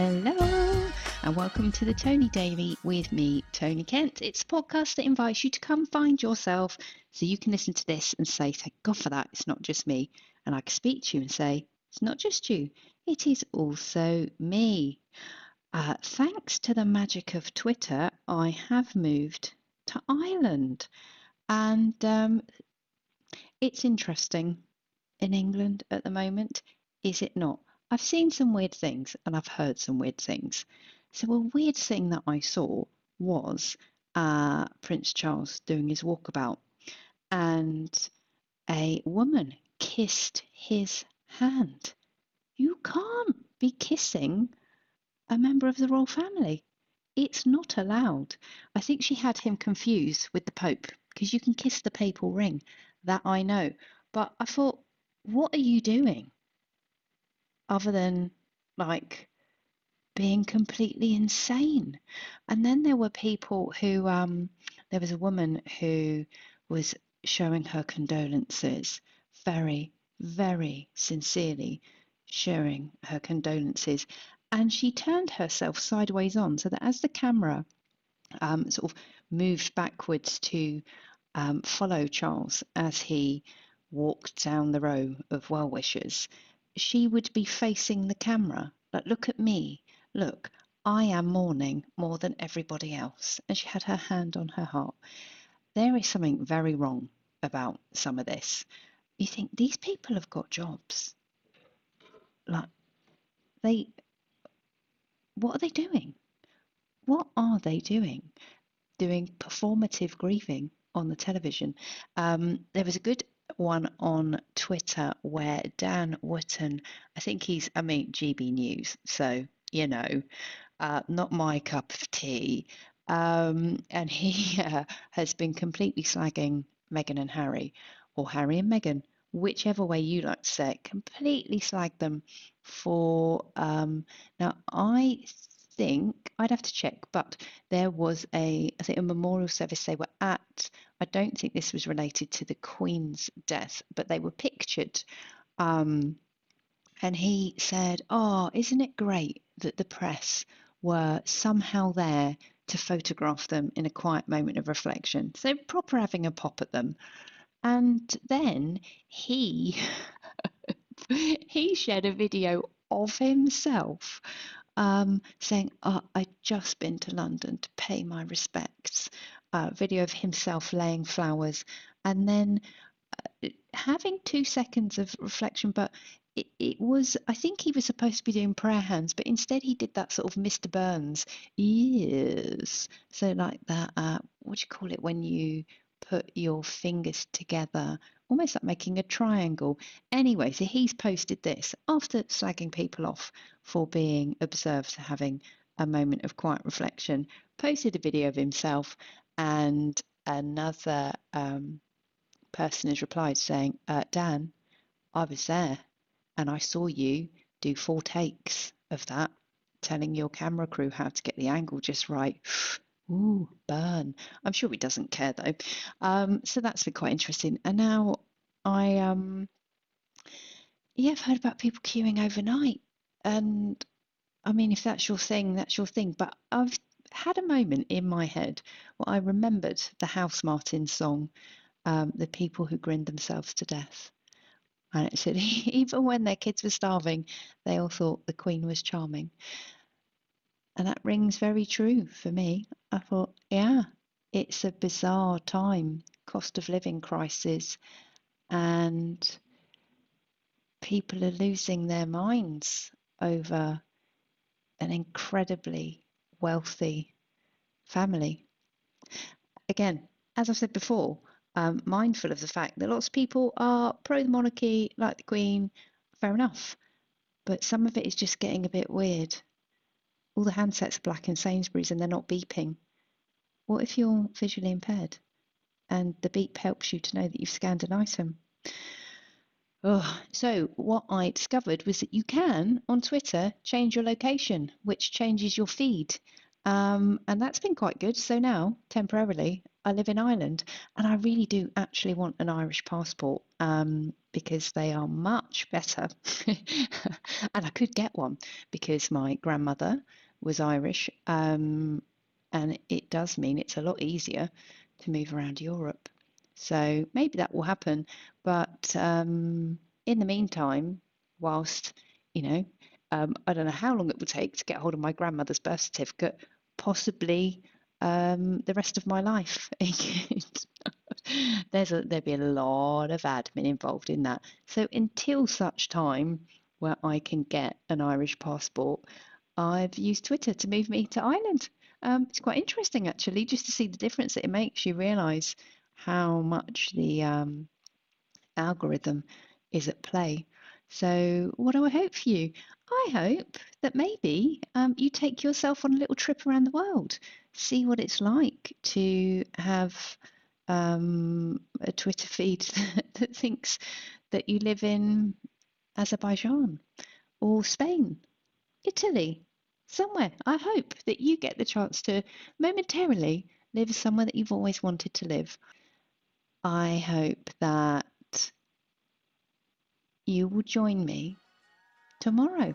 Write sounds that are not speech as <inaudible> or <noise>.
Hello, and welcome to the Tony Daily with me, Tony Kent. It's a podcast that invites you to come find yourself so you can listen to this and say, Thank God for that, it's not just me. And I can speak to you and say, It's not just you, it is also me. Uh, thanks to the magic of Twitter, I have moved to Ireland. And um, it's interesting in England at the moment, is it not? I've seen some weird things and I've heard some weird things. So, a weird thing that I saw was uh, Prince Charles doing his walkabout, and a woman kissed his hand. You can't be kissing a member of the royal family. It's not allowed. I think she had him confused with the Pope because you can kiss the papal ring. That I know. But I thought, what are you doing? Other than like being completely insane. And then there were people who, um, there was a woman who was showing her condolences, very, very sincerely sharing her condolences. And she turned herself sideways on so that as the camera um, sort of moved backwards to um, follow Charles as he walked down the row of well wishers, she would be facing the camera. Like, look at me. Look, I am mourning more than everybody else. And she had her hand on her heart. There is something very wrong about some of this. You think these people have got jobs. Like, they, what are they doing? What are they doing? Doing performative grieving on the television. Um, there was a good one on Twitter where Dan Wootton, I think he's, I mean, GB News, so, you know, uh, not my cup of tea. Um, and he <laughs> uh, has been completely slagging Meghan and Harry, or Harry and Meghan, whichever way you like to say it, completely slagged them for. Um, now, I think I'd have to check, but there was a I think a memorial service they were at. I don't think this was related to the Queen's death, but they were pictured. Um, and he said, "Oh, isn't it great that the press were somehow there to photograph them in a quiet moment of reflection? So proper having a pop at them." And then he <laughs> he shared a video of himself um, saying, oh, I'd just been to London to pay my respects. Uh, video of himself laying flowers, and then uh, having two seconds of reflection, but it, was, I think he was supposed to be doing prayer hands, but instead he did that sort of Mr. Burns, yes. So, like that, uh, what do you call it when you put your fingers together, almost like making a triangle. Anyway, so he's posted this after slagging people off for being observed having a moment of quiet reflection, posted a video of himself, and another um, person has replied saying, uh, Dan, I was there and I saw you do four takes of that, telling your camera crew how to get the angle just right. <sighs> Ooh, burn. I'm sure he doesn't care though. Um, so that's been quite interesting. And now I um yeah, I've heard about people queuing overnight. And I mean if that's your thing, that's your thing. But I've had a moment in my head where I remembered the House Martin song, um, The People Who Grinned Themselves to Death. And it said <laughs> even when their kids were starving, they all thought the Queen was charming. And that rings very true for me. I thought, yeah, it's a bizarre time, cost of living crisis, and people are losing their minds over an incredibly wealthy family. Again, as I've said before, um, mindful of the fact that lots of people are pro the monarchy, like the Queen, fair enough. But some of it is just getting a bit weird all the handsets are black in Sainsbury's and they're not beeping. What if you're visually impaired and the beep helps you to know that you've scanned an item? Oh, so what I discovered was that you can on Twitter change your location, which changes your feed. Um, and that's been quite good. So now, temporarily, I live in Ireland, and I really do actually want an Irish passport um, because they are much better. <laughs> and I could get one because my grandmother was Irish, um, and it does mean it's a lot easier to move around Europe. So maybe that will happen. But um, in the meantime, whilst, you know, um, I don't know how long it will take to get hold of my grandmother's birth certificate, possibly um, the rest of my life. <laughs> <laughs> There's a, there'd be a lot of admin involved in that. So until such time where I can get an Irish passport, I've used Twitter to move me to Ireland. Um, it's quite interesting actually, just to see the difference that it makes. You realise how much the um, algorithm is at play. So, what do I hope for you? I hope that maybe um, you take yourself on a little trip around the world, see what it's like to have um, a Twitter feed <laughs> that thinks that you live in Azerbaijan or Spain, Italy, somewhere. I hope that you get the chance to momentarily live somewhere that you've always wanted to live. I hope that you will join me tomorrow.